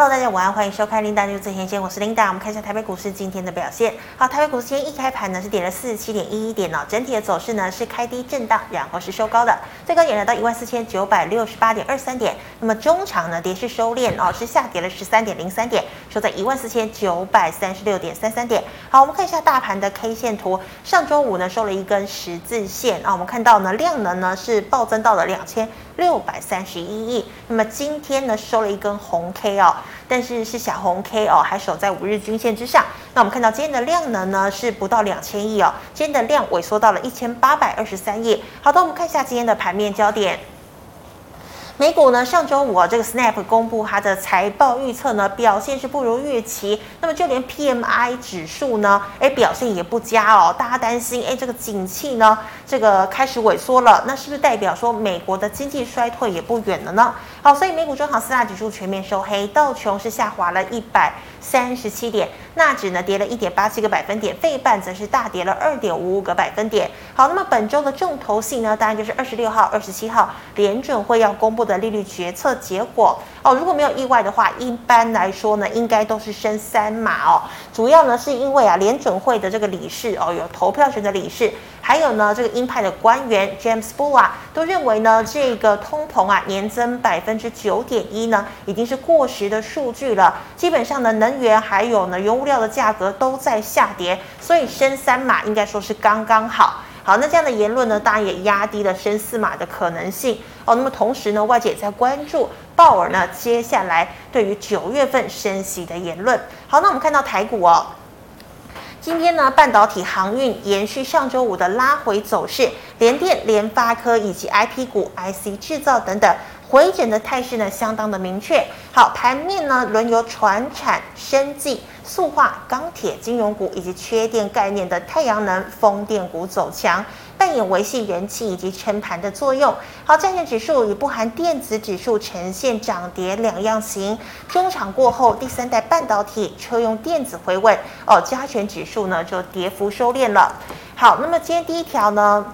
Hello，大家晚安，欢迎收看 Linda News 最前线，我是 Linda。我们看一下台北股市今天的表现。好，台北股市今天一开盘呢是跌了四十七点一一点哦，整体的走势呢是开低震荡，然后是收高的，最高点来到一万四千九百六十八点二三点。那么中场呢跌势收敛哦，是下跌了十三点零三点，收在一万四千九百三十六点三三点。好，我们看一下大盘的 K 线图，上周五呢收了一根十字线啊，我们看到呢量能呢是暴增到了两千六百三十一亿。那么今天呢收了一根红 K 哦。但是是小红 K 哦，还守在五日均线之上。那我们看到今天的量能呢是不到两千亿哦，今天的量萎缩到了一千八百二十三亿。好的，我们看一下今天的盘面焦点。美股呢，上周五啊，这个 Snap 公布它的财报预测呢，表现是不如预期。那么就连 PMI 指数呢，哎，表现也不佳哦。大家担心，哎，这个景气呢，这个开始萎缩了，那是不是代表说美国的经济衰退也不远了呢？好，所以美股中场四大指数全面收黑，道琼是下滑了一百三十七点，纳指呢跌了一点八七个百分点，费半则是大跌了二点五五个百分点。好，那么本周的重头戏呢，当然就是二十六号、二十七号联准会要公布的利率决策结果哦。如果没有意外的话，一般来说呢，应该都是升三码哦。主要呢是因为啊，联准会的这个理事哦，有投票权的理事。还有呢，这个鹰派的官员 James Bulla 都认为呢，这个通膨啊年增百分之九点一呢，已经是过时的数据了。基本上呢，能源还有呢原物料的价格都在下跌，所以升三码应该说是刚刚好。好，那这样的言论呢，当然也压低了升四码的可能性哦。那么同时呢，外界也在关注鲍尔呢接下来对于九月份升息的言论。好，那我们看到台股哦。今天呢，半导体航运延续上周五的拉回走势，联电、联发科以及 IP 股、IC 制造等等回检的态势呢，相当的明确。好，盘面呢轮由传产、生技、塑化、钢铁、金融股以及缺电概念的太阳能、风电股走强。扮演维系人气以及撑盘的作用。好，加权指数与不含电子指数呈现涨跌两样型。中场过后，第三代半导体、车用电子回稳，哦，加权指数呢就跌幅收敛了。好，那么今天第一条呢，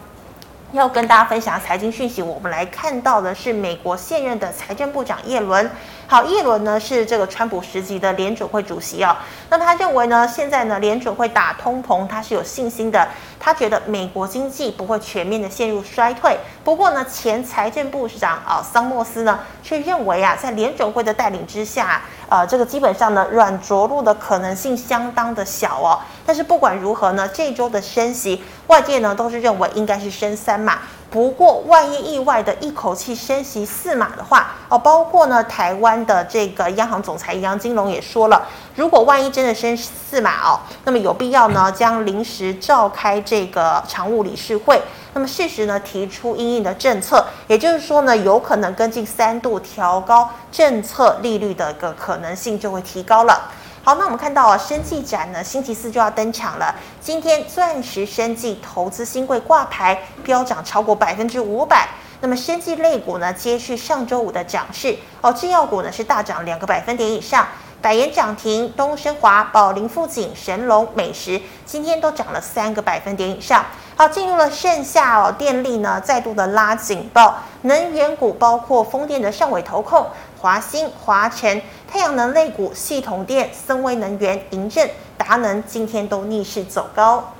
要跟大家分享财经讯息，我们来看到的是美国现任的财政部长耶伦。好，耶伦呢是这个川普时期的联准会主席啊、哦。那他认为呢，现在呢联准会打通膨，他是有信心的。他觉得美国经济不会全面的陷入衰退。不过呢，前财政部长啊桑莫斯呢却认为啊，在联准会的带领之下，呃，这个基本上呢软着陆的可能性相当的小哦。但是不管如何呢，这周的升息，外界呢都是认为应该是升三嘛。不过，万一意外的一口气升息四码的话，哦，包括呢台湾的这个央行总裁杨金龙也说了，如果万一真的升四码哦，那么有必要呢将临时召开这个常务理事会，那么适时呢提出应应的政策，也就是说呢有可能跟进三度调高政策利率的一个可能性就会提高了。好，那我们看到啊，生技展呢，星期四就要登场了。今天钻石生技投资新贵挂牌，飙涨超过百分之五百。那么生技类股呢，接续上周五的涨势哦，制药股呢是大涨两个百分点以上，百元涨停，东升华、宝林富锦、神龙、美食今天都涨了三个百分点以上。好，进入了盛夏哦，电力呢再度的拉警报，能源股包括风电的上尾投控。华兴、华城、太阳能类股、系统电、森威能源、银正、达能今天都逆势走高。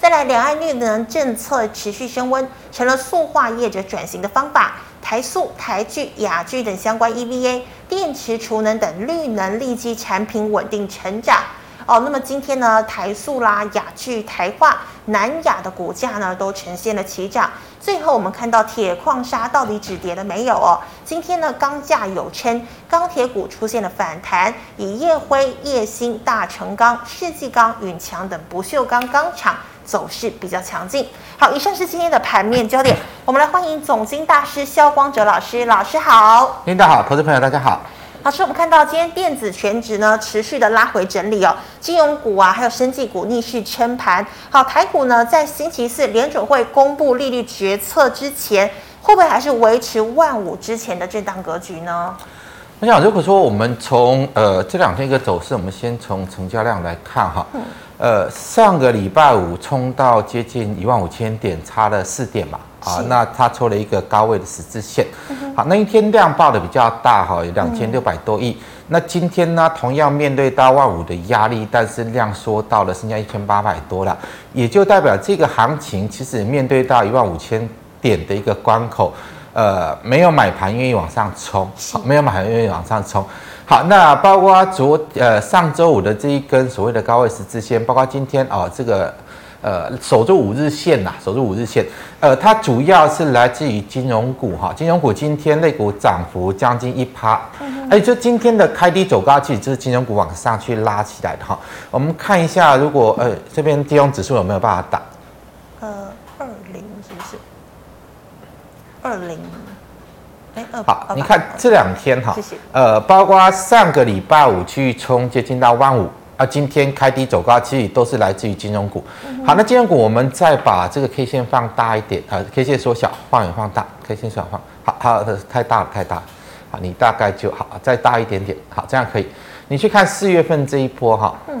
再来，两岸绿能政策持续升温，成了塑化业者转型的方法。台塑、台聚、亚聚等相关 EVA、电池储能等绿能利基产品稳定成长。哦，那么今天呢，台塑啦、亚聚、台化、南亚的股价呢都呈现了齐涨。最后我们看到铁矿砂到底止跌了没有哦？今天呢钢价有撑，钢铁股出现了反弹，以烨辉、烨兴、大成钢、世纪钢、永强等不锈钢钢厂走势比较强劲。好，以上是今天的盘面焦点，我们来欢迎总经大师肖光哲老师，老师好。领导好，投资朋友大家好。老师，我们看到今天电子全值呢持续的拉回整理哦，金融股啊，还有生技股逆势撑盘。好，台股呢在星期四联准会公布利率决策之前，会不会还是维持万五之前的震荡格局呢？我想，如果说我们从呃这两天一个走势，我们先从成交量来看哈，嗯、呃上个礼拜五冲到接近一万五千点，差了四点嘛。啊，那它抽了一个高位的十字线，好，那一天量报的比较大哈，有两千六百多亿。那今天呢，同样面对到万五的压力，但是量缩到了剩下一千八百多了，也就代表这个行情其实面对到一万五千点的一个关口，呃，没有买盘愿意往上冲，好，没有买盘愿意往上冲。好，那包括昨呃上周五的这一根所谓的高位十字线，包括今天哦这个。呃，守住五日线呐，守住五日线。呃，它主要是来自于金融股哈，金融股今天类股涨幅将近一趴。嗯。哎，就今天的开低走高，其实就是金融股往上去拉起来的哈。我们看一下，如果呃这边金融指数有没有办法打？呃，二零是不是？二零。哎，二好，你看这两天哈，谢谢。呃，包括上个礼拜五去冲接近到万五。啊，今天开低走高，其实都是来自于金融股。好，那金融股我们再把这个 K 线放大一点，呃，K 线缩小，放远放大，K 线缩小放，好，好，太大了，太大了，好，你大概就好，再大一点点，好，这样可以。你去看四月份这一波哈，嗯，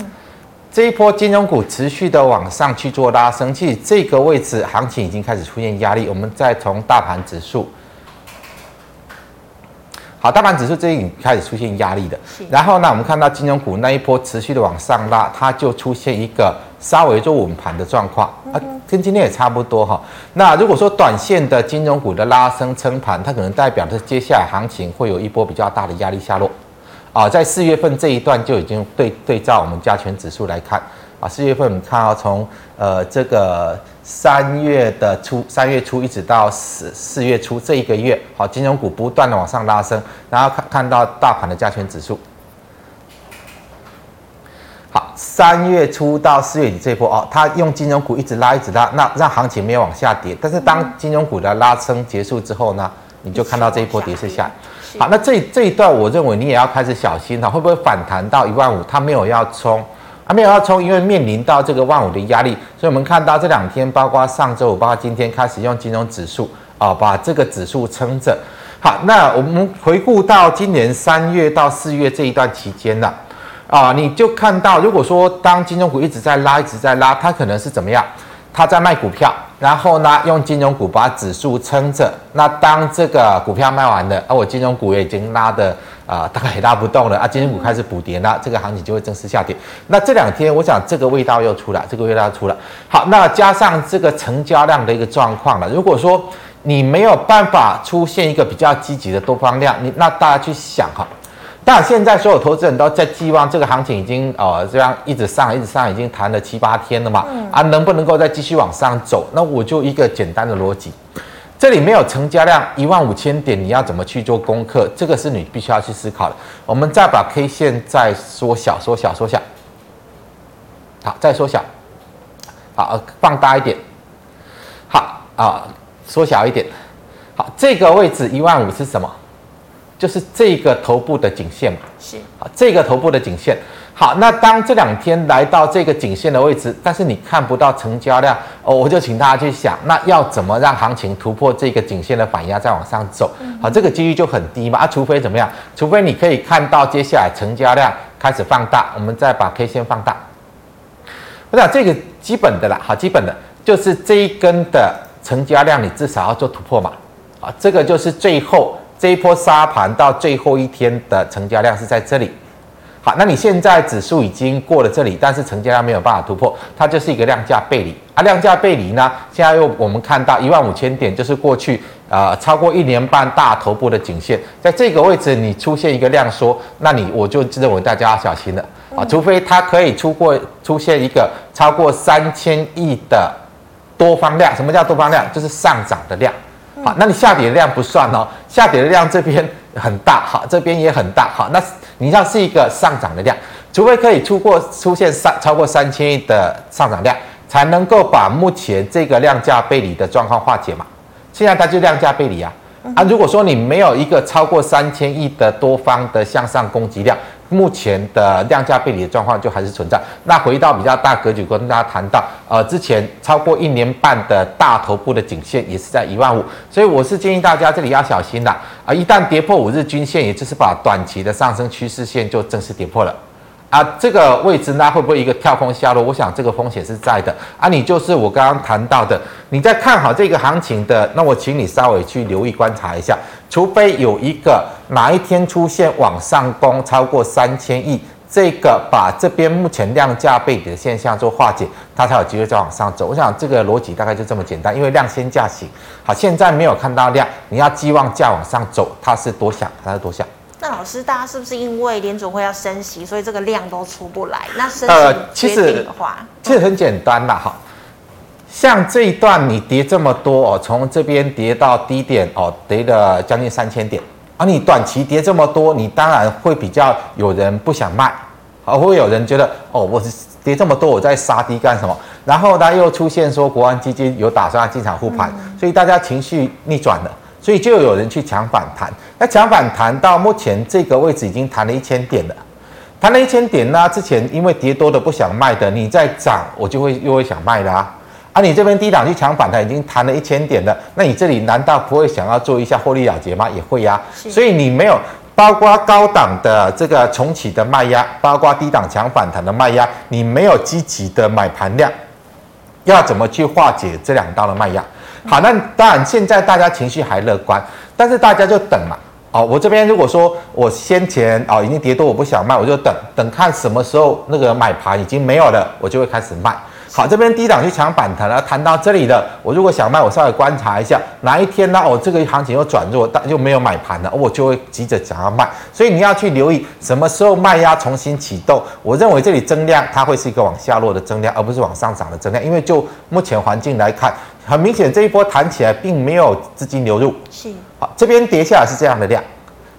这一波金融股持续的往上去做拉升，其实这个位置行情已经开始出现压力。我们再从大盘指数。好，大盘指数这里开始出现压力的，然后呢，我们看到金融股那一波持续的往上拉，它就出现一个稍微做稳盘的状况啊，跟今天也差不多哈。那如果说短线的金融股的拉升撑盘，它可能代表的接下来行情会有一波比较大的压力下落啊，在四月份这一段就已经对对照我们加权指数来看啊，四月份我们看到从呃这个。三月的初，三月初一直到四四月初这一个月，好，金融股不断的往上拉升，然后看看到大盘的加权指数，好，三月初到四月底这一波哦，它用金融股一直拉一直拉，那让行情没有往下跌，但是当金融股的拉升结束之后呢，你就看到这一波跌势下来，好，那这这一段我认为你也要开始小心哈，会不会反弹到一万五？它没有要冲。还没有要冲，因为面临到这个万五的压力，所以我们看到这两天，包括上周五，包括今天开始用金融指数啊，把这个指数撑着。好，那我们回顾到今年三月到四月这一段期间呢，啊，你就看到，如果说当金融股一直在拉，一直在拉，它可能是怎么样？它在卖股票，然后呢，用金融股把指数撑着。那当这个股票卖完了，而我金融股也已经拉的。啊，大概也拉不动了 啊！金融股开始补跌，那这个行情就会正式下跌。那这两天，我想这个味道又出来，这个味道又出来。好，那加上这个成交量的一个状况了。如果说你没有办法出现一个比较积极的多方量，你那大家去想哈，当然现在所有投资人都在寄望这个行情已经呃这样一直上，一直上，已经弹了七八天了嘛，啊，能不能够再继续往上走？那我就一个简单的逻辑。这里没有成交量一万五千点，你要怎么去做功课？这个是你必须要去思考的。我们再把 K 线再缩小、缩小、缩小，好，再缩小，好，放大一点，好啊，缩小一点，好，这个位置一万五是什么？就是这个头部的颈线嘛，是，啊，这个头部的颈线。好，那当这两天来到这个颈线的位置，但是你看不到成交量哦，我就请大家去想，那要怎么让行情突破这个颈线的反压再往上走？好，这个几率就很低嘛啊，除非怎么样？除非你可以看到接下来成交量开始放大，我们再把 K 线放大。我想这个基本的啦，好，基本的就是这一根的成交量，你至少要做突破嘛。啊，这个就是最后这一波杀盘到最后一天的成交量是在这里。好，那你现在指数已经过了这里，但是成交量没有办法突破，它就是一个量价背离啊。量价背离呢，现在又我们看到一万五千点，就是过去呃超过一年半大头部的颈线，在这个位置你出现一个量缩，那你我就认为大家要小心了啊，除非它可以出过出现一个超过三千亿的多方量。什么叫多方量？就是上涨的量。好，那你下跌的量不算哦，下跌的量这边很大，好，这边也很大，好，那你要是一个上涨的量，除非可以出过出现三超过三千亿的上涨量，才能够把目前这个量价背离的状况化解嘛。现在它就量价背离啊，啊，如果说你没有一个超过三千亿的多方的向上攻击量。目前的量价背离的状况就还是存在。那回到比较大格局，跟大家谈到，呃，之前超过一年半的大头部的颈线也是在一万五，所以我是建议大家这里要小心的啊！一旦跌破五日均线，也就是把短期的上升趋势线就正式跌破了啊，这个位置呢会不会一个跳空下落？我想这个风险是在的啊。你就是我刚刚谈到的，你在看好这个行情的，那我请你稍微去留意观察一下，除非有一个哪一天出现往上攻超过三千亿，这个把这边目前量价背离的现象做化解，它才有机会再往上走。我想这个逻辑大概就这么简单，因为量先价行。好，现在没有看到量，你要寄望价往上走，它是多想，它是多想。那老师，大家是不是因为联准会要升息，所以这个量都出不来？那升息决定的话，其实很简单啦，哈。像这一段你跌这么多哦，从这边跌到低点哦，跌了将近三千点，而你短期跌这么多，你当然会比较有人不想卖，啊，会有人觉得哦，我是跌这么多，我在杀低干什么？然后呢，又出现说国安基金有打算要进场护盘，所以大家情绪逆转了。所以就有人去抢反弹，那抢反弹到目前这个位置已经弹了一千点了，弹了一千点呢，之前因为跌多的不想卖的，你再涨我就会又会想卖啦。啊，啊你这边低档去抢反弹已经弹了一千点了，那你这里难道不会想要做一下获利了结吗？也会呀，所以你没有包括高档的这个重启的卖压，包括低档抢反弹的卖压，你没有积极的买盘量，要怎么去化解这两道的卖压？好，那当然，现在大家情绪还乐观，但是大家就等嘛。哦，我这边如果说我先前哦已经跌多，我不想卖，我就等等看什么时候那个买盘已经没有了，我就会开始卖。好，这边低档去抢反弹了，弹到这里了，我如果想卖，我稍微观察一下哪一天呢？哦，这个行情又转弱，但又没有买盘了，我就会急着想要卖。所以你要去留意什么时候卖压重新启动。我认为这里增量它会是一个往下落的增量，而不是往上涨的增量，因为就目前环境来看。很明显，这一波弹起来并没有资金流入，是好，这边跌下来是这样的量，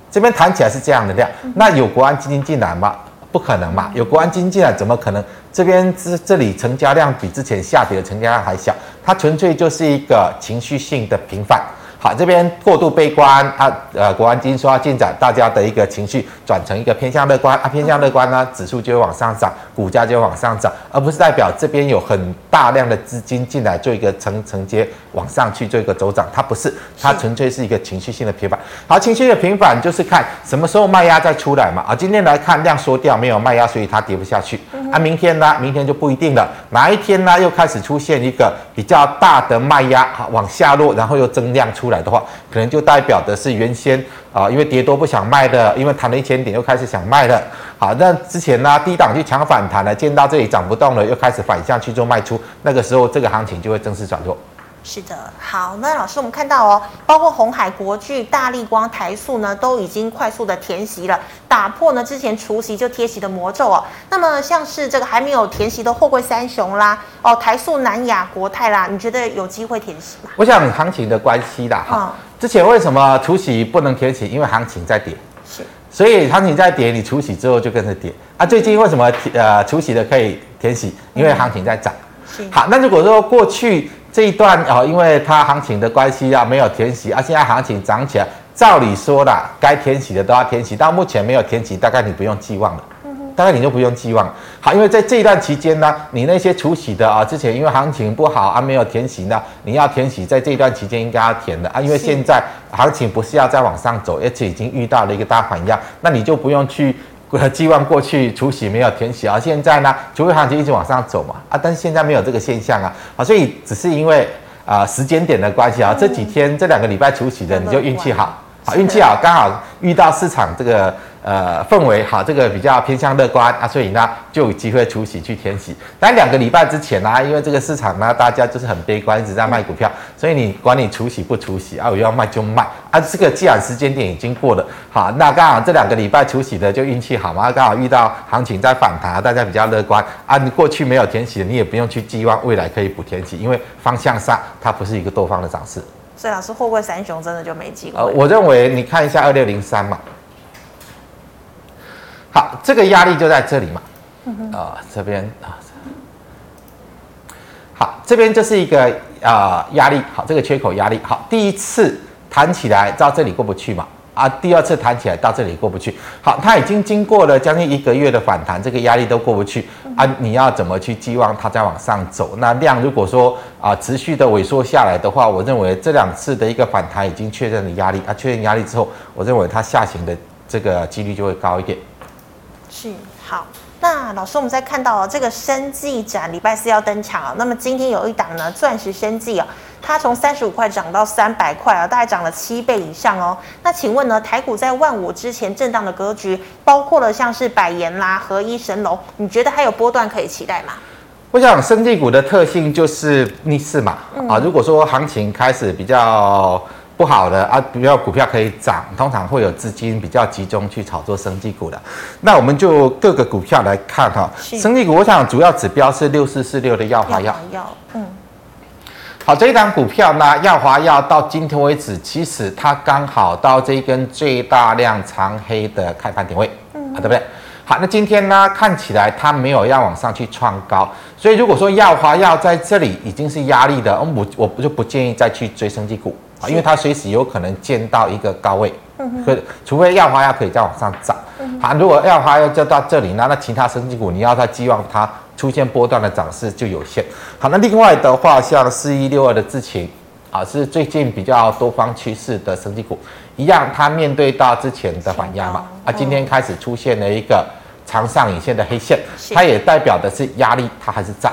这边弹起来是这样的量，那有国安基金进来吗？不可能嘛，有国安基金进来怎么可能？这边这这里成交量比之前下跌的成交量还小，它纯粹就是一个情绪性的平反。好，这边过度悲观啊，呃，国安基金说要进展，大家的一个情绪转成一个偏向乐观啊，偏向乐观呢，指数就会往上涨，股价就会往上涨，而不是代表这边有很大量的资金进来做一个承承接往上去做一个走涨，它不是，它纯粹是一个情绪性的平反。好，情绪的平反就是看什么时候卖压再出来嘛，啊，今天来看量缩掉，没有卖压，所以它跌不下去。啊，明天呢，明天就不一定了，哪一天呢又开始出现一个比较大的卖压，好，往下落，然后又增量出来。来的话，可能就代表的是原先啊，因为跌多不想卖的，因为谈了一千点又开始想卖了。好，那之前呢，低档去抢反弹了，见到这里涨不动了，又开始反向去做卖出，那个时候这个行情就会正式转弱。是的，好，那老师，我们看到哦，包括红海、国巨、大立光、台塑呢，都已经快速的填息了，打破呢之前除息就贴息的魔咒哦。那么像是这个还没有填息的货柜三雄啦，哦，台塑、南亚、国泰啦，你觉得有机会填息吗？我想行情的关系啦，哈、嗯，之前为什么除息不能填息？因为行情在跌，是，所以行情在跌，你除息之后就跟着跌啊。最近为什么呃除息的可以填息？因为行情在涨。是，好，那如果说过去。这一段啊，因为它行情的关系啊，没有填息啊，现在行情涨起来，照理说啦，该填息的都要填息，到目前没有填息，大概你不用寄望了，大概你就不用寄望。好，因为在这一段期间呢，你那些除息的啊，之前因为行情不好啊，没有填息呢，你要填息，在这一段期间应该要填的啊，因为现在行情不是要再往上走，而且已经遇到了一个大反压，那你就不用去。寄望过去除夕没有填息啊，现在呢，除非行情一直往上走嘛啊，但是现在没有这个现象啊，啊，所以只是因为啊、呃、时间点的关系啊，这几天这两个礼拜除夕的你就运气好，好运气好，刚好遇到市场这个。呃，氛围好，这个比较偏向乐观啊，所以呢就有机会出息去填息。但两个礼拜之前呢、啊，因为这个市场呢，大家就是很悲观，一直在卖股票，所以你管你除息不除息啊，我要卖就卖啊。这个既然时间点已经过了，好，那刚好这两个礼拜除息的就运气好嘛，刚好遇到行情在反弹，大家比较乐观啊。你过去没有填息的，你也不用去寄望未来可以补填息，因为方向上它不是一个多方的涨势。所以老师，货柜三雄真的就没机会。呃，我认为你看一下二六零三嘛。好，这个压力就在这里嘛，啊、呃，这边啊，好，这边就是一个啊、呃、压力，好，这个缺口压力，好，第一次弹起来到这里过不去嘛，啊，第二次弹起来到这里过不去，好，它已经经过了将近一个月的反弹，这个压力都过不去。啊，你要怎么去寄望它再往上走？那量如果说啊、呃、持续的萎缩下来的话，我认为这两次的一个反弹已经确认了压力啊，确认压力之后，我认为它下行的这个几率就会高一点。是好，那老师，我们在看到这个生技展礼拜四要登场啊，那么今天有一档呢，钻石生技啊，它从三十五块涨到三百块啊，大概涨了七倍以上哦。那请问呢，台股在万五之前震荡的格局，包括了像是百研啦、合一、神龙，你觉得还有波段可以期待吗？我想生技股的特性就是逆势嘛，嗯、啊，如果说行情开始比较。不好的啊，比较股票可以涨，通常会有资金比较集中去炒作生技股的。那我们就各个股票来看哈，生技股我想主要指标是六四四六的药华药。嗯，好，这一档股票呢，耀华药到今天为止，其实它刚好到这一根最大量长黑的开盘点位，嗯，啊，对不对？好，那今天呢，看起来它没有要往上去创高，所以如果说耀华药在这里已经是压力的，我我就不建议再去追生技股。因为它随时有可能见到一个高位，可除非药花药可以再往上涨，好，如果药花药就到这里，那那其他生技股你要它寄望它出现波段的涨势就有限。好，那另外的话，像四一六二的智勤，啊，是最近比较多方趋势的升级股，一样，它面对到之前的反压嘛，啊，今天开始出现了一个长上影线的黑线，它也代表的是压力，它还是在。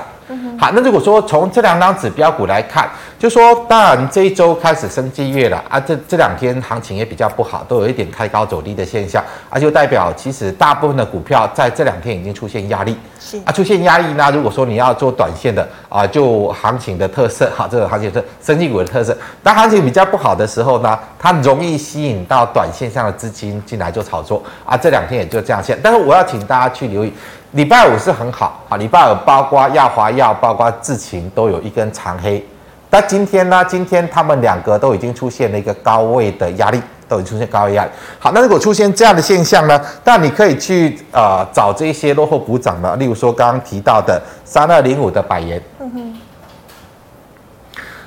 好，那如果说从这两张指标股来看，就说当然这一周开始生技月了啊，这这两天行情也比较不好，都有一点开高走低的现象，啊，就代表其实大部分的股票在这两天已经出现压力，是。啊，出现压力呢，如果说你要做短线的啊，就行情的特色，哈，这个行情是生技股的特色，当行情比较不好的时候呢，它容易吸引到短线上的资金进来做炒作，啊，这两天也就这样线，但是我要请大家去留意。礼拜五是很好啊，礼拜五包括亚华药、包括智勤都有一根长黑。但今天呢？今天他们两个都已经出现了一个高位的压力，都已经出现高位压力。好，那如果出现这样的现象呢？那你可以去呃找这些落后补涨的，例如说刚刚提到的三二零五的百元。嗯哼。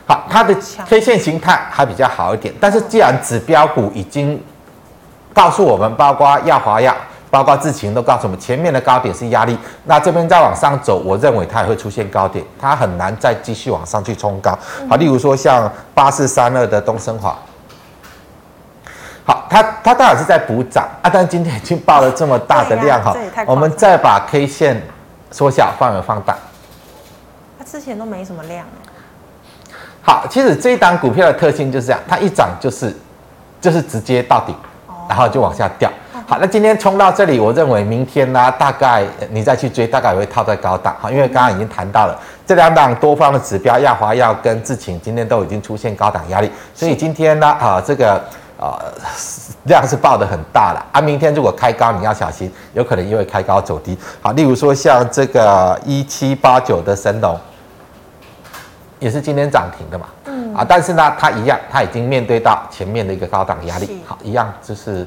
好，它的 K 线形态还比较好一点。但是既然指标股已经告诉我们，包括亚华药。包括智勤都告诉我们，前面的高点是压力，那这边再往上走，我认为它也会出现高点，它很难再继续往上去冲高。好，例如说像八四三二的东升华，好，它它当然是在补涨啊，但今天已经爆了这么大的量哈，我们再把 K 线缩小范围放大，它之前都没什么量。好，其实这一档股票的特性就是这样，它一涨就是就是直接到底，然后就往下掉。好，那今天冲到这里，我认为明天呢，大概你再去追，大概也会套在高档。好，因为刚刚已经谈到了这两档多方的指标，亚华药跟智勤今天都已经出现高档压力，所以今天呢，啊，这个啊量是爆得很大了啊。明天如果开高，你要小心，有可能因为开高走低。好，例如说像这个一七八九的神龙，也是今天涨停的嘛，嗯啊，但是呢，它一样，它已经面对到前面的一个高档压力，好，一样就是。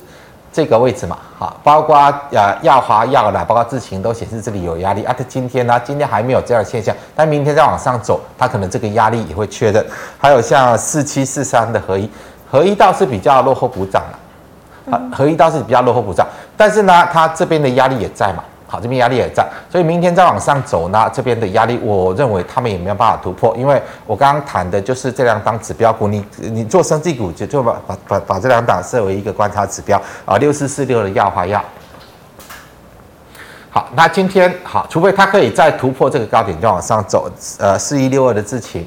这个位置嘛，好，包括呃耀华药啦，包括智勤都显示这里有压力啊。它今天呢，今天还没有这样的现象，但明天再往上走，它可能这个压力也会确认。还有像四七四三的合一，合一倒是比较落后补涨了，啊，合一倒是比较落后补涨，但是呢，它这边的压力也在嘛。好，这边压力也在，所以明天再往上走呢，这边的压力，我认为他们也没有办法突破，因为我刚刚谈的就是这两档指标股，你你做生技股就就把把把把这两档设为一个观察指标啊，六四四六的燿华药。好，那今天好，除非它可以再突破这个高点，再往上走，呃，四一六二的智勤。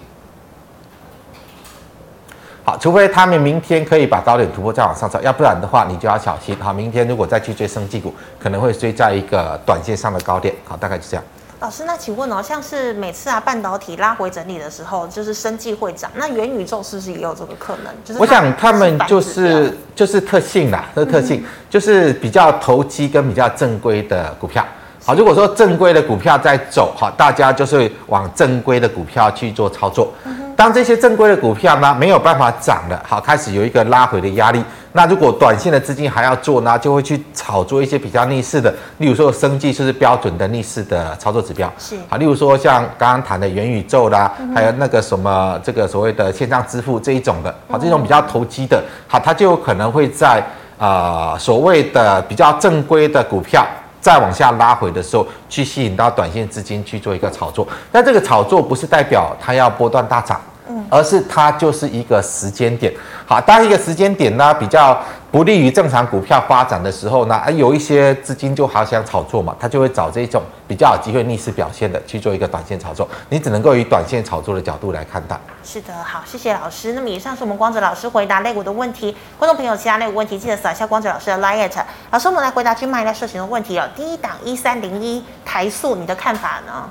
好，除非他们明天可以把高点突破再往上走，要不然的话你就要小心。好，明天如果再去追升技股，可能会追在一个短线上的高点。好，大概就这样。老师，那请问哦，像是每次啊半导体拉回整理的时候，就是生技会涨，那元宇宙是不是也有这个可能？就是我想他们就是就是特性啦，这个特性、嗯、就是比较投机跟比较正规的股票。好，如果说正规的股票在走，好，大家就是往正规的股票去做操作。当这些正规的股票呢没有办法涨了，好，开始有一个拉回的压力。那如果短线的资金还要做呢，就会去炒作一些比较逆势的，例如说生技就是标准的逆势的操作指标。是，好，例如说像刚刚谈的元宇宙啦，嗯、还有那个什么这个所谓的线上支付这一种的，好，这种比较投机的，好，它就有可能会在啊、呃、所谓的比较正规的股票。再往下拉回的时候，去吸引到短线资金去做一个炒作，但这个炒作不是代表它要波段大涨，嗯，而是它就是一个时间点。好，当一个时间点呢比较不利于正常股票发展的时候呢，啊，有一些资金就好想炒作嘛，他就会找这种比较有机会逆势表现的去做一个短线炒作。你只能够以短线炒作的角度来看待。是的，好，谢谢老师。那么以上是我们光哲老师回答类股的问题，观众朋友其他类股问题记得扫一下光哲老师的 LINE。老师，我们来回答去卖来社群的问题哦。第一档一三零一台塑，你的看法呢？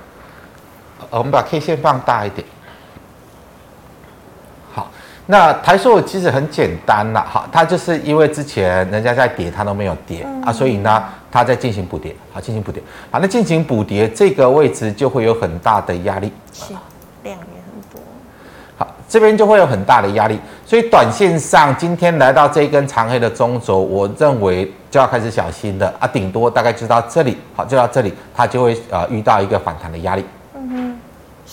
我们把 K 线放大一点。那台塑其实很简单啦，哈，它就是因为之前人家在跌，它都没有跌、嗯、啊，所以呢，它在进行补跌，好，进行补跌，好，那进行补跌这个位置就会有很大的压力，是，量也很多，好，这边就会有很大的压力，所以短线上今天来到这一根长黑的中轴，我认为就要开始小心的啊，顶多大概就到这里，好，就到这里，它就会呃遇到一个反弹的压力。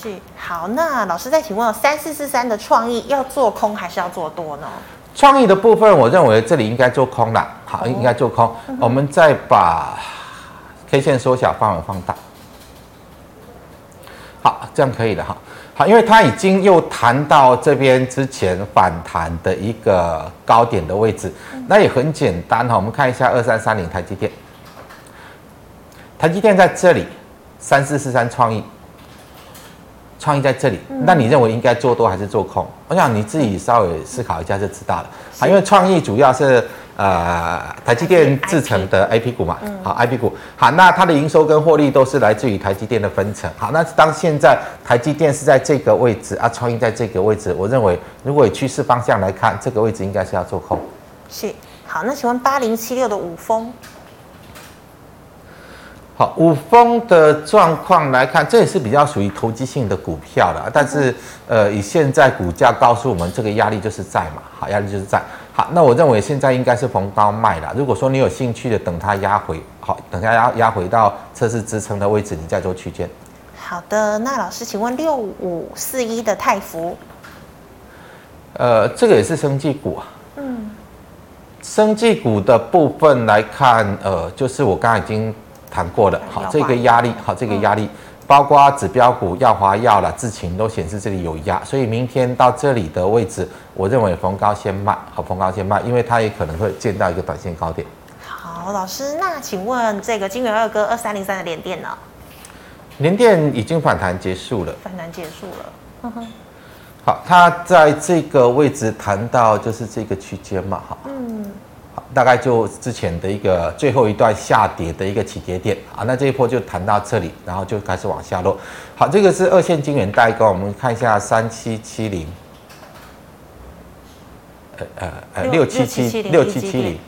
是好，那老师再请问，三四四三的创意要做空还是要做多呢？创意的部分，我认为这里应该做空了。好，哦、应该做空。嗯、我们再把 K 线缩小，范围放大。好，这样可以了哈。好，因为它已经又谈到这边之前反弹的一个高点的位置，嗯、那也很简单哈。我们看一下二三三零台积电，台积电在这里，三四四三创意。创意在这里，那你认为应该做多还是做空？我想你自己稍微思考一下就知道了。好，因为创意主要是呃台积电制成的 IP 股嘛，好 IP 股。好，那它的营收跟获利都是来自于台积电的分成。好，那当现在台积电是在这个位置啊，创意在这个位置，我认为如果以趋势方向来看，这个位置应该是要做空。是，好，那请问八零七六的五丰。好，五峰的状况来看，这也是比较属于投机性的股票了，但是呃，以现在股价告诉我们，这个压力就是在嘛，好，压力就是在。好，那我认为现在应该是逢高卖了。如果说你有兴趣的，等它压回，好，等它压压回到测试支撑的位置，你再做区间。好的，那老师，请问六五四一的泰福，呃，这个也是生技股啊。嗯，生技股的部分来看，呃，就是我刚刚已经。谈过的，好，这个压力，好，这个压力，包括指标股药华药了、智勤都显示这里有压，所以明天到这里的位置，我认为逢高先卖，好，逢高先卖，因为它也可能会见到一个短线高点。好，老师，那请问这个金元二哥二三零三的联电呢？联电已经反弹结束了，反弹结束了，呵呵。好，它在这个位置谈到就是这个区间嘛，哈。大概就之前的一个最后一段下跌的一个起跌点啊，那这一波就谈到这里，然后就开始往下落。好，这个是二线晶圆代购，我们看一下三七七零，呃呃呃六七七六七七零。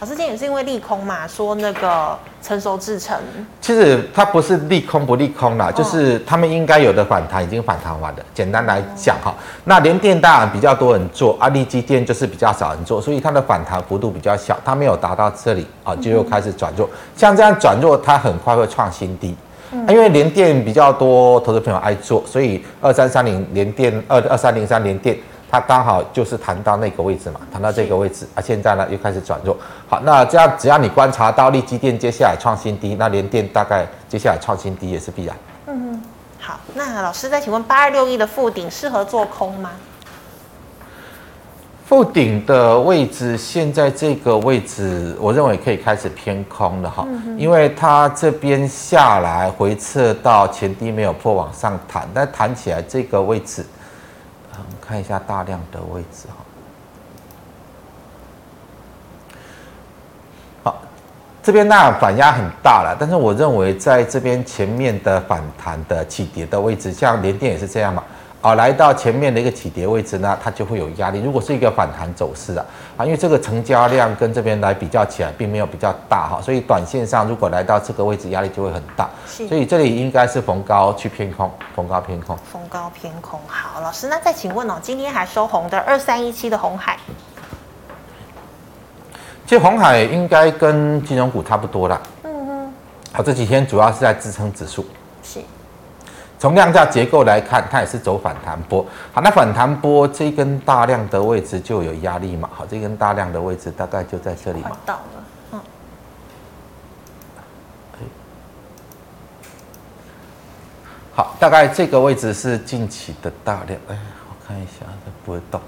老师，今天也是因为利空嘛，说那个成熟制成，其实它不是利空不利空啦，就是他们应该有的反弹已经反弹完了。简单来讲哈，那联电当然比较多人做，啊，力基电就是比较少人做，所以它的反弹幅度比较小，它没有达到这里啊，就又开始转弱。像这样转弱，它很快会创新低，因为联电比较多投资朋友爱做，所以二三三零联电二二三零三联电。它刚好就是弹到那个位置嘛，弹到这个位置啊，现在呢又开始转弱。好，那这样只要你观察到力基电接下来创新低，那联电大概接下来创新低也是必然。嗯嗯，好，那老师再请问八二六一的附顶适合做空吗？附顶的位置现在这个位置，我认为可以开始偏空了哈，因为它这边下来回撤到前低没有破往上弹，但弹起来这个位置。看一下大量的位置哈，好，这边那反压很大了，但是我认为在这边前面的反弹的起跌的位置，像连电也是这样嘛。啊，来到前面的一个起跌位置呢，它就会有压力。如果是一个反弹走势啊，啊，因为这个成交量跟这边来比较起来，并没有比较大哈，所以短线上如果来到这个位置，压力就会很大。是，所以这里应该是逢高去偏空，逢高偏空。逢高偏空，好，老师，那再请问哦，今天还收红的二三一七的红海，其实红海应该跟金融股差不多啦。嗯嗯，好，这几天主要是在支撑指数。是。从量价结构来看，它也是走反弹波。好，那反弹波这一根大量的位置就有压力嘛？好，这根大量的位置大概就在这里嘛。到了，嗯。好，大概这个位置是近期的大量。哎，我看一下，它不会动。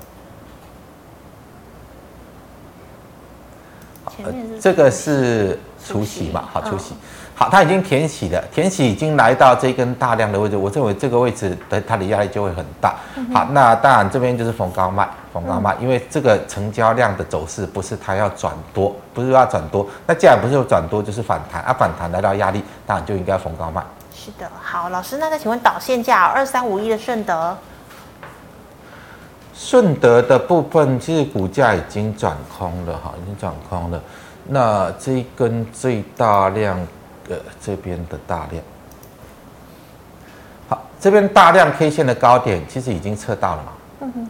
前面是、呃、这个是除夕嘛？好，除夕。嗯好，它已经填息了，填息已经来到这根大量的位置，我认为这个位置的它的压力就会很大。好，那当然这边就是逢高卖，逢高卖，因为这个成交量的走势不是它要转多，不是要转多，那既然不是有转多，就是反弹啊，反弹来到压力，当然就应该逢高卖。是的，好，老师，那再请问导线价二三五一的顺德，顺德的部分其实股价已经转空了，哈，已经转空了。那这一根最大量。呃，这边的大量，好，这边大量 K 线的高点其实已经测到了嘛？嗯哼。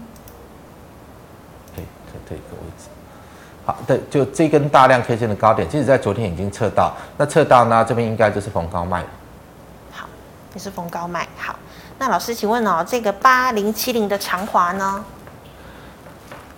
对，在这个位置，好，对，就这根大量 K 线的高点，其实在昨天已经测到，那测到呢，这边应该就是逢高卖。好，也是逢高卖。好，那老师，请问哦，这个八零七零的长华呢？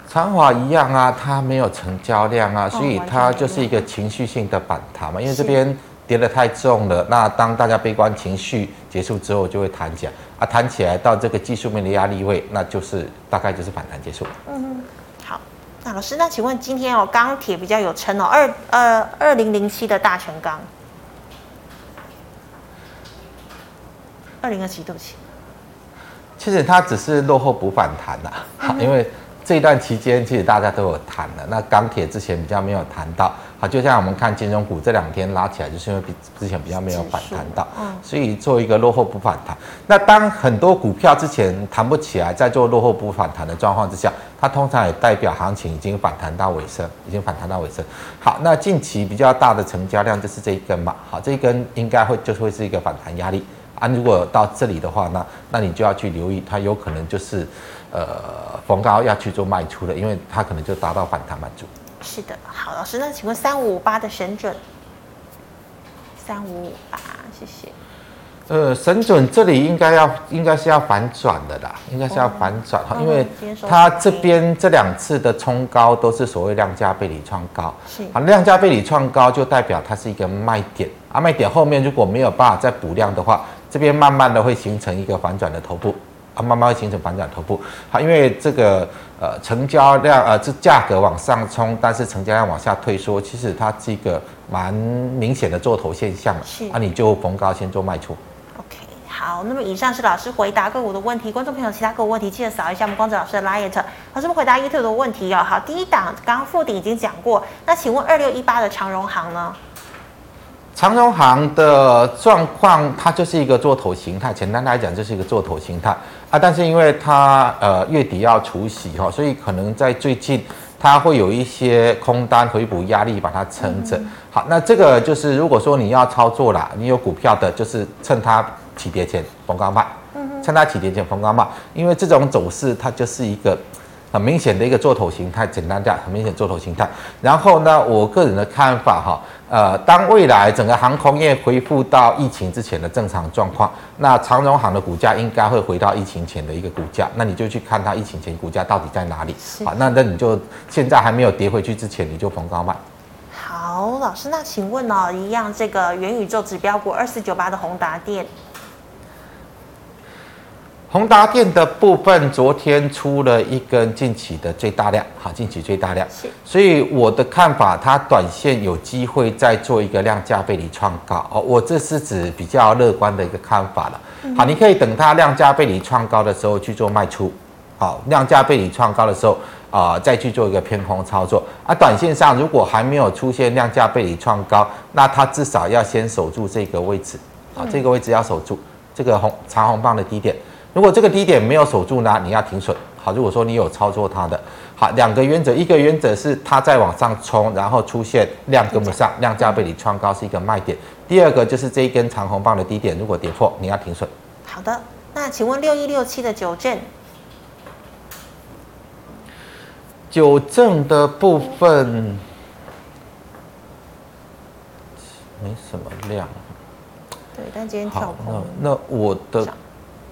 长华一样啊，它没有成交量啊，所以它就是一个情绪性的反弹嘛，因为这边。跌得太重了，那当大家悲观情绪结束之后，就会弹起来啊，弹起来到这个技术面的压力位，那就是大概就是反弹结束。嗯，好，那老师，那请问今天哦，钢铁比较有撑哦，二呃二零零七的大成钢，二零二七，对不起，其实它只是落后补反弹呐，好，因为。这一段期间，其实大家都有谈了。那钢铁之前比较没有谈到，好，就像我们看金融股这两天拉起来，就是因为比之前比较没有反弹到，嗯，所以做一个落后不反弹。那当很多股票之前弹不起来，在做落后不反弹的状况之下，它通常也代表行情已经反弹到尾声，已经反弹到尾声。好，那近期比较大的成交量就是这一根嘛，好，这一根应该会就会是一个反弹压力啊。如果到这里的话，那那你就要去留意，它有可能就是。呃，逢高要去做卖出的，因为它可能就达到反弹满足。是的，好，老师，那请问三五五八的神准，三五五八，谢谢。呃，神准这里应该要，应该是要反转的啦，应该是要反转哈，因为它这边这两次的冲高都是所谓量价背离创高，是啊，量价背离创高就代表它是一个卖点啊，卖点后面如果没有办法再补量的话，这边慢慢的会形成一个反转的头部。啊，慢慢会形成反转头部。好，因为这个呃成交量呃这价格往上冲，但是成交量往下退缩，其实它是一个蛮明显的做头现象。是啊，你就逢高先做卖出。OK，好，那么以上是老师回答个股的问题，观众朋友其他个股问题记得扫一下我们光子老师的 LINE。老师们回答 YouTube 的问题哦。好，第一档刚刚富鼎已经讲过，那请问二六一八的长荣行呢？长荣行的状况，它就是一个做头形态，简单来讲就是一个做头形态啊。但是因为它呃月底要除息哈，所以可能在最近它会有一些空单回补压力把它撑着。好，那这个就是如果说你要操作啦，你有股票的，就是趁它起跌前逢高卖，趁它起跌前逢高卖，因为这种走势它就是一个。很明显的一个做头形态，简单讲，很明显做头形态。然后呢，我个人的看法哈，呃，当未来整个航空业恢复到疫情之前的正常状况，那长荣航的股价应该会回到疫情前的一个股价。那你就去看它疫情前股价到底在哪里。好，那那你就现在还没有跌回去之前，你就逢高卖。好，老师，那请问哦，一样这个元宇宙指标股二四九八的宏达电。宏达电的部分，昨天出了一根近期的最大量，好，近期最大量，所以我的看法，它短线有机会再做一个量价背离创高哦，我这是指比较乐观的一个看法了。好，你可以等它量价背离创高的时候去做卖出，好，量价背离创高的时候啊，再去做一个偏空操作。啊，短线上如果还没有出现量价背离创高，那它至少要先守住这个位置，啊，这个位置要守住这个红长红棒的低点。如果这个低点没有守住呢，你要停损。好，如果说你有操作它的，好，两个原则，一个原则是它在往上冲，然后出现量跟不上，量价被你创高是一个卖点。第二个就是这一根长红棒的低点，如果跌破，你要停损。好的，那请问六一六七的九正，九正的部分没什么量。对，但今天跳空。那那我的。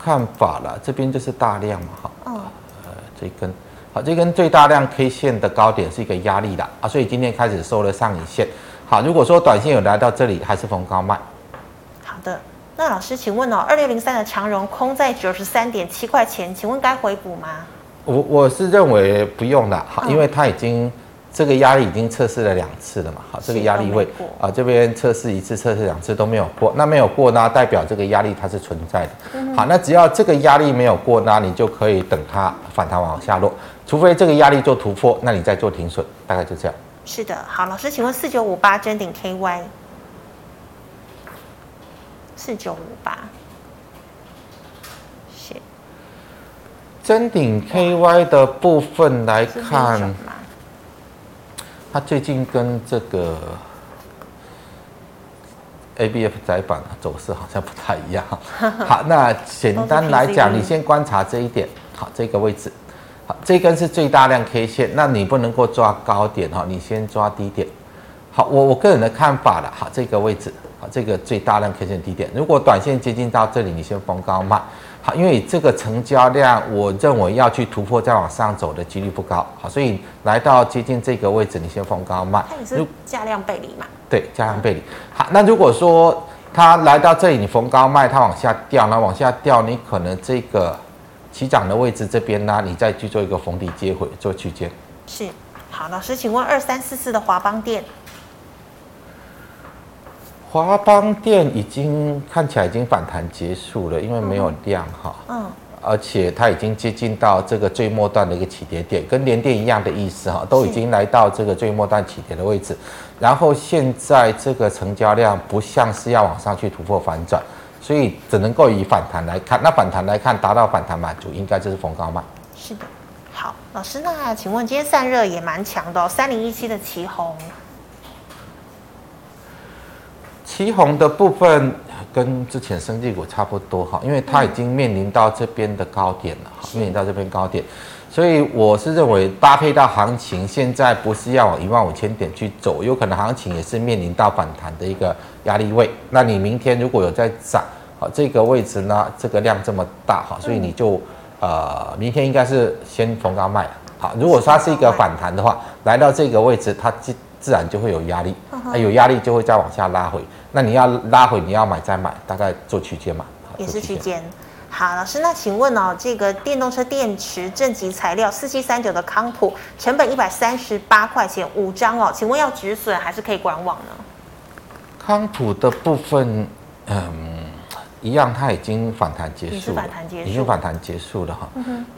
看法了，这边就是大量嘛，哈，呃，这一根，好，这根最大量 K 线的高点是一个压力的啊，所以今天开始收了上影线。好，如果说短线有来到这里，还是逢高卖。好的，那老师，请问哦，二六零三的长荣空在九十三点七块钱，请问该回补吗？我我是认为不用的，好，因为它已经这个压力已经测试了两次了嘛，好，这个压力位啊，这边测试一次，测试两次都没有过，那没有过呢，代表这个压力它是存在的。嗯、好，那只要这个压力没有过，呢你就可以等它反弹往下落，除非这个压力做突破，那你再做停损，大概就这样。是的，好，老师，请问四九五八真顶 KY，四九五八，是臻鼎 KY 的部分来看。它最近跟这个 A B F 载板走势好像不太一样。好，那简单来讲，你先观察这一点。好，这个位置，好，这根是最大量 K 线，那你不能够抓高点哈，你先抓低点。好，我我个人的看法了。好，这个位置，好，这个最大量 K 线低点，如果短线接近到这里，你先逢高卖。好，因为这个成交量，我认为要去突破再往上走的几率不高。好，所以来到接近这个位置，你先逢高卖。它也是价量背离嘛？对，价量背离。好，那如果说它来到这里，你逢高卖，它往下掉，那往下掉，你可能这个起涨的位置这边呢，你再去做一个逢低接回做区间。是。好，老师，请问二三四四的华邦电。华邦电已经看起来已经反弹结束了，因为没有量哈，嗯，而且它已经接近到这个最末端的一个起跌点，跟联电一样的意思哈，都已经来到这个最末端起跌的位置，然后现在这个成交量不像是要往上去突破反转，所以只能够以反弹来看，那反弹来看达到反弹满足，应该就是逢高卖。是的，好，老师，那请问今天散热也蛮强的哦，三零一七的奇鋐。奇鋐的部分跟之前生技股差不多哈，因为它已经面临到这边的高点了哈，面临到这边高点，所以我是认为搭配到行情，现在不是要往一万五千点去走，有可能行情也是面临到反弹的一个压力位。那你明天如果有在涨，好这个位置呢，这个量这么大哈，所以你就呃明天应该是先逢高卖。好，如果它是一个反弹的话，来到这个位置，它自自然就会有压力，那有压力就会再往下拉回。那你要拉回，你要买再买，大概做区间嘛，也是区间。好，老师，那请问哦，这个电动车电池正极材料四七三九的康普，成本一百三十八块钱五张哦，请问要止损还是可以观望呢？康普的部分，嗯。一样，它已经反弹结束了，已经反弹结束了哈。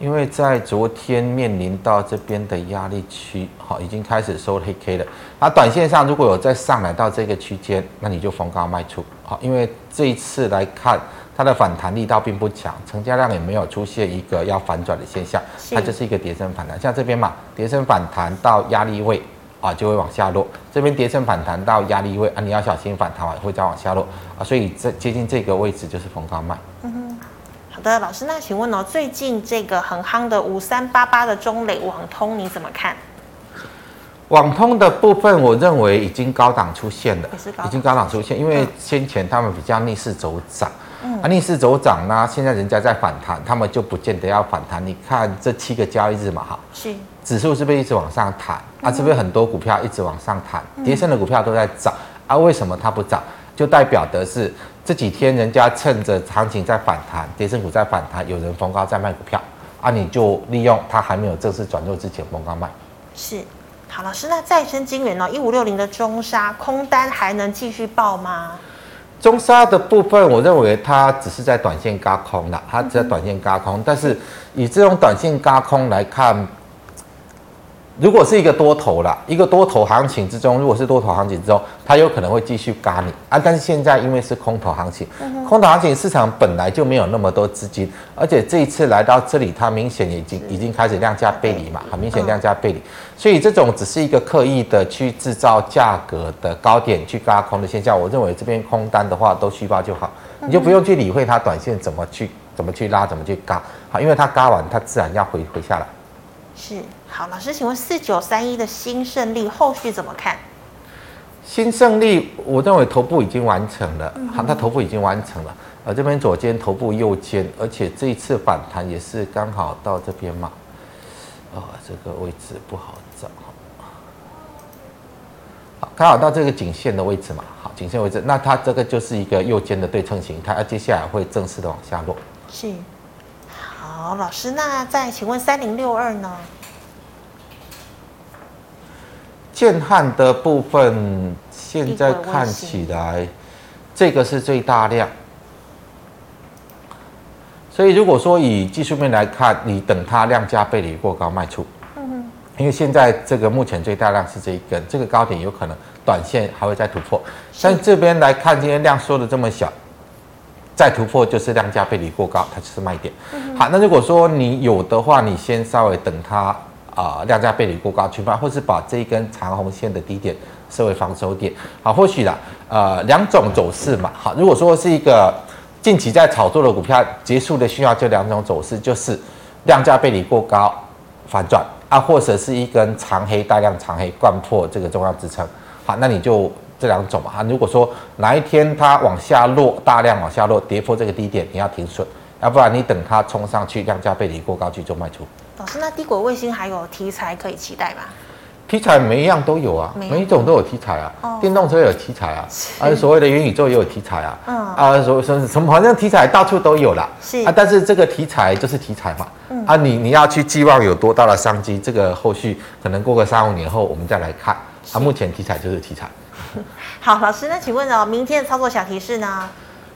因为在昨天面临到这边的压力区，哈，已经开始收黑 K 了。那短线上如果有再上来到这个区间，那你就逢高卖出。好，因为这一次来看，它的反弹力道并不强，成交量也没有出现一个要反转的现象，它就是一个跌升反弹。像这边嘛，跌升反弹到压力位。啊，就会往下落。这边跌升反弹到压力位啊，你要小心反弹完会再往下落啊。所以这接近这个位置就是逢高卖。嗯哼，好的，老师，那请问哦，最近这个很夯的五三八八的中磊网通你怎么看？网通的部分，我认为已经高档出现了，已经高档出现，因为先前他们比较逆势走涨。嗯、啊，逆势走涨呢，现在人家在反弹，他们就不见得要反弹。你看这七个交易日嘛，哈，是指数是不是一直往上弹？啊，是不是很多股票一直往上弹？跌升的股票都在涨，啊，为什么它不涨？就代表的是这几天人家趁着行情在反弹，跌升股在反弹，有人逢高在卖股票，啊，你就利用它还没有正式转弱之前逢高卖。是，好，老师，那再生晶圆呢？一五六零的中沙空单还能继续抱吗？中沙的部分，我认为它只是在短线轧空的，它只在短线轧空，但是以这种短线轧空来看。如果是一个多头啦，一个多头行情之中，如果是多头行情之中，它有可能会继续嘎你啊。但是现在因为是空头行情，空头行情市场本来就没有那么多资金，而且这一次来到这里，它明显已经已经开始量价背离嘛，很明显量价背离，所以这种只是一个刻意的去制造价格的高点去嘎空的现象。我认为这边空单的话都虚报就好，你就不用去理会它短线怎么去怎么去拉怎么去嘎，好，因为它嘎完它自然要回回下来。是。好，老师，请问四九三一的新胜利后续怎么看？新胜利，我认为头部已经完成了，好、嗯，它头部已经完成了，呃，这边左肩头部右肩，而且这一次反弹也是刚好到这边嘛，啊、哦，这个位置不好找，好，刚好到这个颈线的位置嘛，好，颈线位置，那它这个就是一个右肩的对称形态，它接下来会正式的往下落。是，好，老师，那再请问三零六二呢？建汉的部分现在看起来，这个是最大量。所以如果说以技术面来看，你等它量价背离过高卖出。嗯。因为现在这个目前最大量是这一根，这个高点有可能短线还会再突破。但这边来看，今天量缩的这么小，再突破就是量价背离过高，它就是卖点。好，那如果说你有的话，你先稍微等它啊、量价背离过高去卖，或是把这一根长红线的低点设为防守点。好，或许啦，呃，两种走势嘛。好，如果说是一个。近期在炒作的股票结束的需要就两种走势，就是量价背离过高反转啊，或者是一根长黑大量长黑掼破这个重要支撑。好，那你就这两种嘛。如果说哪一天它往下落，大量往下落，跌破这个低点，你要停损，要不然你等它冲上去，量价背离过高去做卖出。老师，那低轨卫星还有题材可以期待吗？题材每一样都有啊，每一种都有题材啊。哦、电动车也有题材啊，啊，所谓的元宇宙也有题材啊。嗯啊，所什什么，反正题材到处都有啦。是啊，但是这个题材就是题材嘛。嗯啊，你你要去寄望有多大的商机，这个后续可能过个三五年后我们再来看。啊，目前题材就是题材。好，老师，那请问哦，明天的操作小提示呢？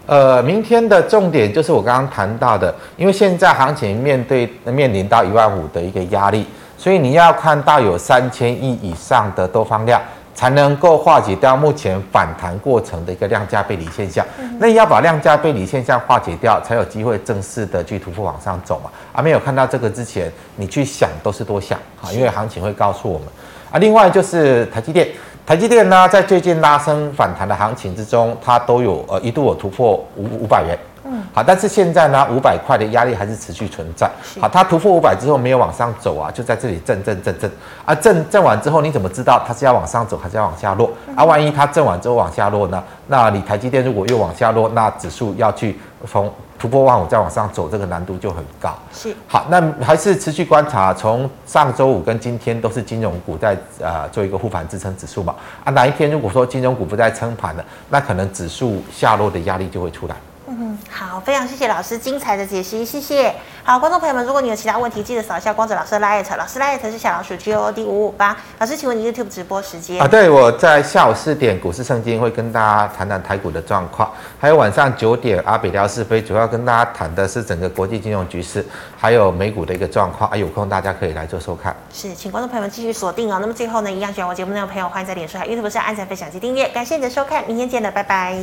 呃，明天的重点就是我刚刚谈到的，因为现在行情面对面临到一万五的一个压力。所以你要看到有三千亿以上的多方量，才能够化解掉目前反弹过程的一个量价背离现象。那要把量价背离现象化解掉，才有机会正式的去突破往上走嘛。啊，没有看到这个之前，你去想都是多想啊，因为行情会告诉我们。啊，另外就是台积电，台积电呢，在最近拉升反弹的行情之中，它都有呃一度有突破五五百元。嗯，好，但是现在呢，五百块的压力还是持续存在。好，它突破五百之后没有往上走啊，就在这里震震震震啊，震震完之后，你怎么知道它是要往上走还是要往下落？啊，万一它震完之后往下落呢？那你台积电如果又往下落，那指数要去从突破万五再往上走，这个难度就很高。是，好，那还是持续观察，从上周五跟今天都是金融股在呃做一个护盘支撑指数嘛。啊，哪一天如果说金融股不再撑盘了，那可能指数下落的压力就会出来。嗯，好，非常谢谢老师精彩的解析，谢谢。好，观众朋友们，如果你有其他问题，记得扫一下光子老师的 LINE，老师 LINE 是小老鼠 G O D 五五八。老师，请问你 YouTube 直播时间？啊，对，我在下午四点股市圣经会跟大家谈谈台股的状况，还有晚上九点阿北聊是非，主要跟大家谈的是整个国际金融局势，还有美股的一个状况。啊，有空大家可以来做收看。是，请观众朋友们继续锁定哦。那么最后呢，一样喜欢我节目内容的朋友，欢迎在脸书、YouTube 上按赞、分享及订阅。感谢你的收看，明天见了，拜拜。